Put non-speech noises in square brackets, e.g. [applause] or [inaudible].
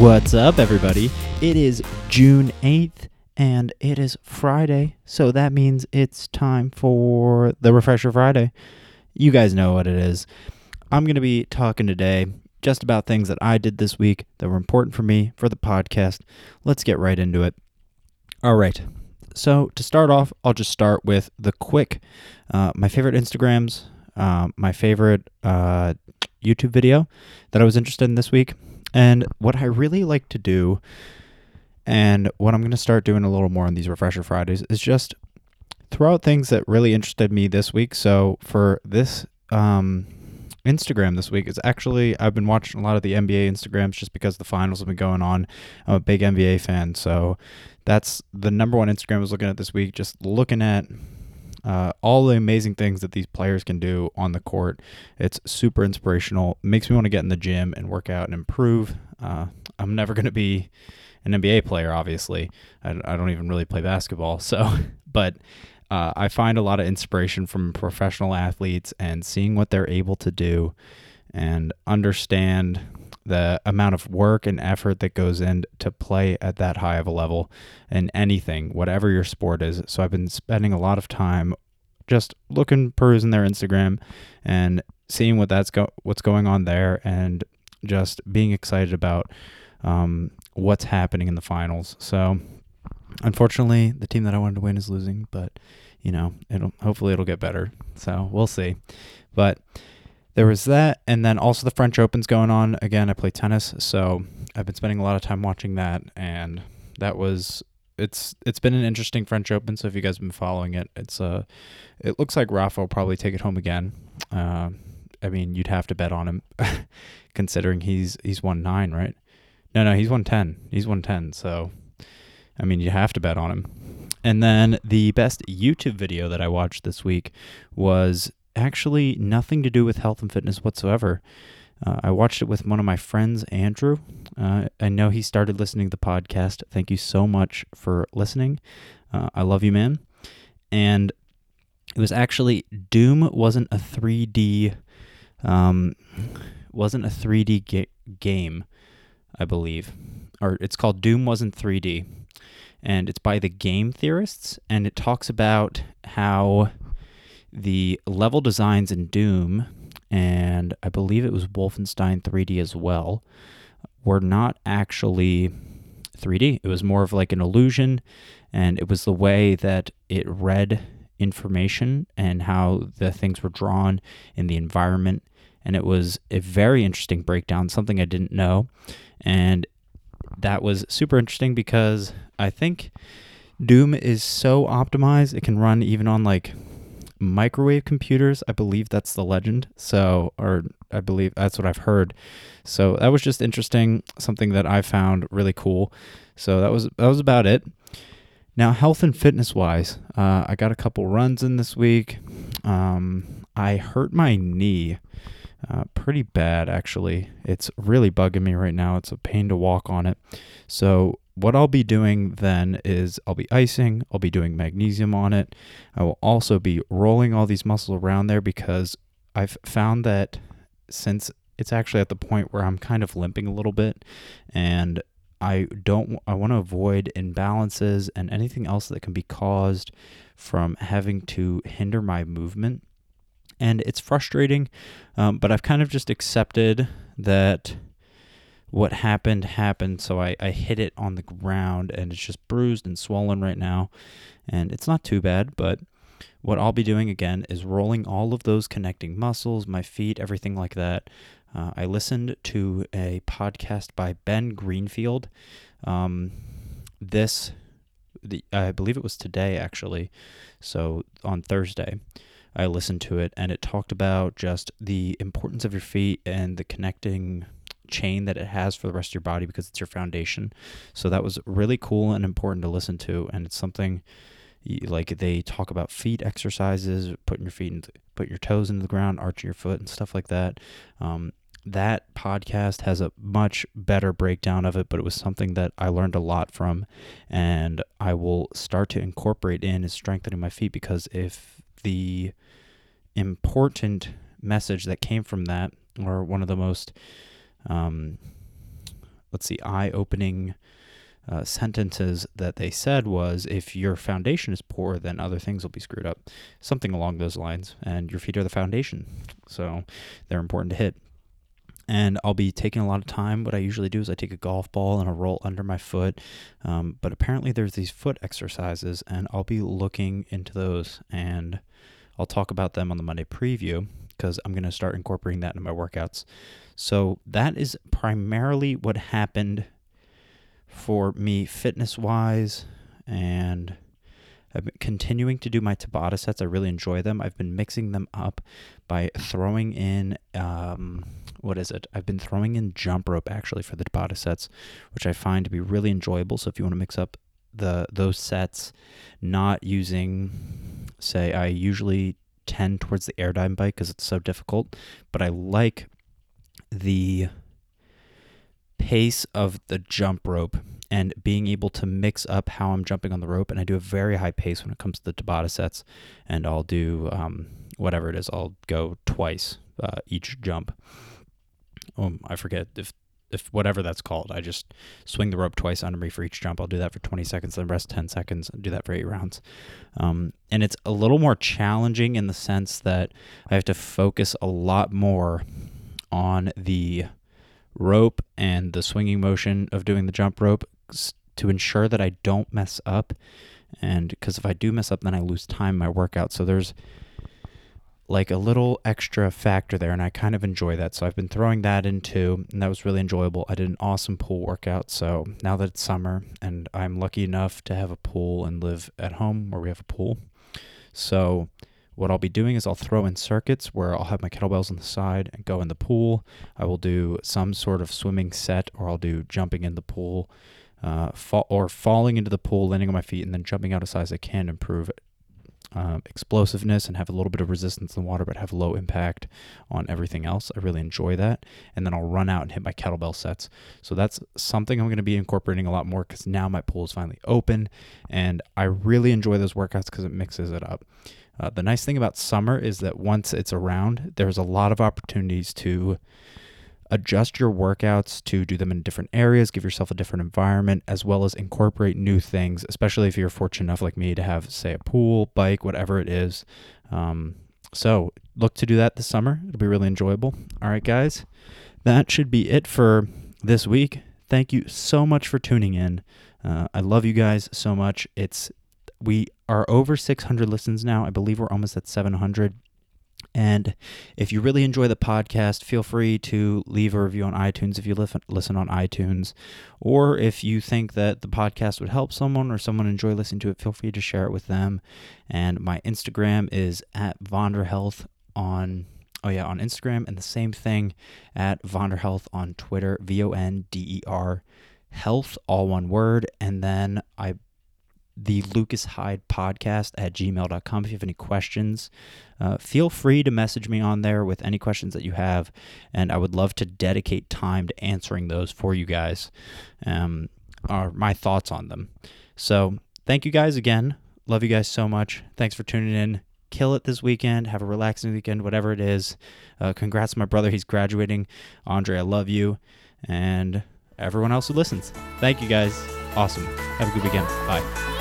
What's up, everybody? It is June 8th and it is Friday, so that means it's time for the Refresher Friday. You guys know what it is. I'm going to be talking today just about things that I did this week that were important for me for the podcast. Let's get right into it. All right. So, to start off, I'll just start with the quick uh, my favorite Instagrams, uh, my favorite uh, YouTube video that I was interested in this week. And what I really like to do, and what I'm going to start doing a little more on these Refresher Fridays, is just throw out things that really interested me this week. So for this um, Instagram this week, it's actually, I've been watching a lot of the NBA Instagrams just because the finals have been going on. I'm a big NBA fan. So that's the number one Instagram I was looking at this week, just looking at uh, all the amazing things that these players can do on the court. It's super inspirational. Makes me want to get in the gym and work out and improve. Uh, I'm never going to be an NBA player, obviously. I, I, don't even really play basketball. [laughs] So, but uh, I find a lot of inspiration from professional athletes and seeing what they're able to do and understand the amount of work and effort that goes in to play at that high of a level in anything, whatever your sport is. So I've been spending a lot of time just looking, perusing their Instagram and seeing what that's go what's going on there, and just being excited about um, what's happening in the finals. So unfortunately, the team that I wanted to win is losing, but you know, it'll hopefully it'll get better. So we'll see. But there was that, and then also the French Open's going on. Again, I play tennis, so I've been spending a lot of time watching that, and that was it's it's been an interesting French Open. So if you guys have been following it, it's uh it looks like Rafa will probably take it home again. Uh, I mean, you'd have to bet on him, [laughs] considering he's he's won nine, right? No, no, he's won ten. He's won ten. So, I mean, you have to bet on him. And then the best YouTube video that I watched this week was actually nothing to do with health and fitness whatsoever. Uh, I watched it with one of my friends, Andrew. Uh, I know he started listening to the podcast. Thank you so much for listening. Uh, I love you, man. And it was actually Doom wasn't a 3D, um, wasn't a 3D ga- game, I believe, or it's called Doom wasn't 3D, and it's by the Game Theorists, and it talks about how the level designs in Doom, and I believe it was Wolfenstein 3D as well, were not actually 3D. It was more of like an illusion, and it was the way that it read information and how the things were drawn in the environment. And it was a very interesting breakdown, something I didn't know. And that was super interesting because I think Doom is so optimized, it can run even on like microwave computers. I believe that's the legend. So, or I believe that's what I've heard. So that was just interesting, something that I found really cool. So that was that was about it. Now, health and fitness wise, uh, I got a couple runs in this week. Um, I hurt my knee. Uh, pretty bad actually. It's really bugging me right now. It's a pain to walk on it. So what I'll be doing then is I'll be icing, I'll be doing magnesium on it. I will also be rolling all these muscles around there because I've found that since it's actually at the point where I'm kind of limping a little bit and I don't I want to avoid imbalances and anything else that can be caused from having to hinder my movement. And it's frustrating, um, but I've kind of just accepted that what happened happened. So I, I hit it on the ground and it's just bruised and swollen right now. And it's not too bad, but what I'll be doing again is rolling all of those connecting muscles, my feet, everything like that. Uh, I listened to a podcast by Ben Greenfield. Um, this, the, I believe it was today actually. So on Thursday, I listened to it and it talked about just the importance of your feet and the connecting chain that it has for the rest of your body because it's your foundation. So that was really cool and important to listen to, and it's something like they talk about feet exercises, putting your feet into, put your toes into the ground, arching your foot, and stuff like that. Um, that podcast has a much better breakdown of it, but it was something that I learned a lot from, and I will start to incorporate in is strengthening my feet because if the important message that came from that, or one of the most um, let's see, eye opening uh, sentences that they said was if your foundation is poor, then other things will be screwed up. Something along those lines. And your feet are the foundation. So they're important to hit. And I'll be taking a lot of time. What I usually do is I take a golf ball and I roll under my foot. Um, but apparently, there's these foot exercises, and I'll be looking into those. And I'll talk about them on the Monday preview because I'm going to start incorporating that into my workouts. So that is primarily what happened for me fitness wise and I've been continuing to do my Tabata sets. I really enjoy them. I've been mixing them up by throwing in um, what is it? I've been throwing in jump rope actually for the Tabata sets, which I find to be really enjoyable. So if you want to mix up the those sets, not using, say, I usually tend towards the Airdyne bike because it's so difficult, but I like the pace of the jump rope and being able to mix up how I'm jumping on the rope. And I do a very high pace when it comes to the Tabata sets, and I'll do um, whatever it is. I'll go twice uh, each jump. Oh, I forget if if whatever that's called. I just swing the rope twice under me for each jump. I'll do that for 20 seconds, then rest 10 seconds, and do that for eight rounds. Um, and it's a little more challenging in the sense that I have to focus a lot more on the rope and the swinging motion of doing the jump rope to ensure that I don't mess up. And because if I do mess up, then I lose time in my workout. So there's like a little extra factor there, and I kind of enjoy that. So I've been throwing that into, and that was really enjoyable. I did an awesome pool workout. So now that it's summer, and I'm lucky enough to have a pool and live at home where we have a pool. So what I'll be doing is I'll throw in circuits where I'll have my kettlebells on the side and go in the pool. I will do some sort of swimming set, or I'll do jumping in the pool, uh, fall, or falling into the pool, landing on my feet, and then jumping out as high as I can improve um, explosiveness and have a little bit of resistance in the water, but have low impact on everything else. I really enjoy that. And then I'll run out and hit my kettlebell sets. So that's something I'm going to be incorporating a lot more because now my pool is finally open. And I really enjoy those workouts because it mixes it up. Uh, the nice thing about summer is that once it's around, there's a lot of opportunities to adjust your workouts to do them in different areas, give yourself a different environment, as well as incorporate new things, especially if you're fortunate enough, like me, to have, say, a pool, bike, whatever it is. Um, so look to do that this summer. It'll be really enjoyable. All right, guys, that should be it for this week. Thank you so much for tuning in. Uh, I love you guys so much. It's we are over 600 listens now. I believe we're almost at 700. And if you really enjoy the podcast, feel free to leave a review on iTunes if you listen on iTunes. Or if you think that the podcast would help someone or someone enjoy listening to it, feel free to share it with them. And my Instagram is at Vonderhealth on oh yeah on Instagram, and the same thing at Vonderhealth on Twitter, V O N D E R health, all one word. And then I the Lucas Heyde podcast at gmail.com. If you have any questions, uh, feel free to message me on there with any questions that you have. And I would love to dedicate time to answering those for you guys, um, or my thoughts on them. So thank you guys again. Love you guys so much. Thanks for tuning in. Kill it this weekend. Have a relaxing weekend, whatever it is. Uh, congrats my brother. He's graduating. Andre, I love you. And everyone else who listens. Thank you guys. Awesome. Have a good weekend. Bye.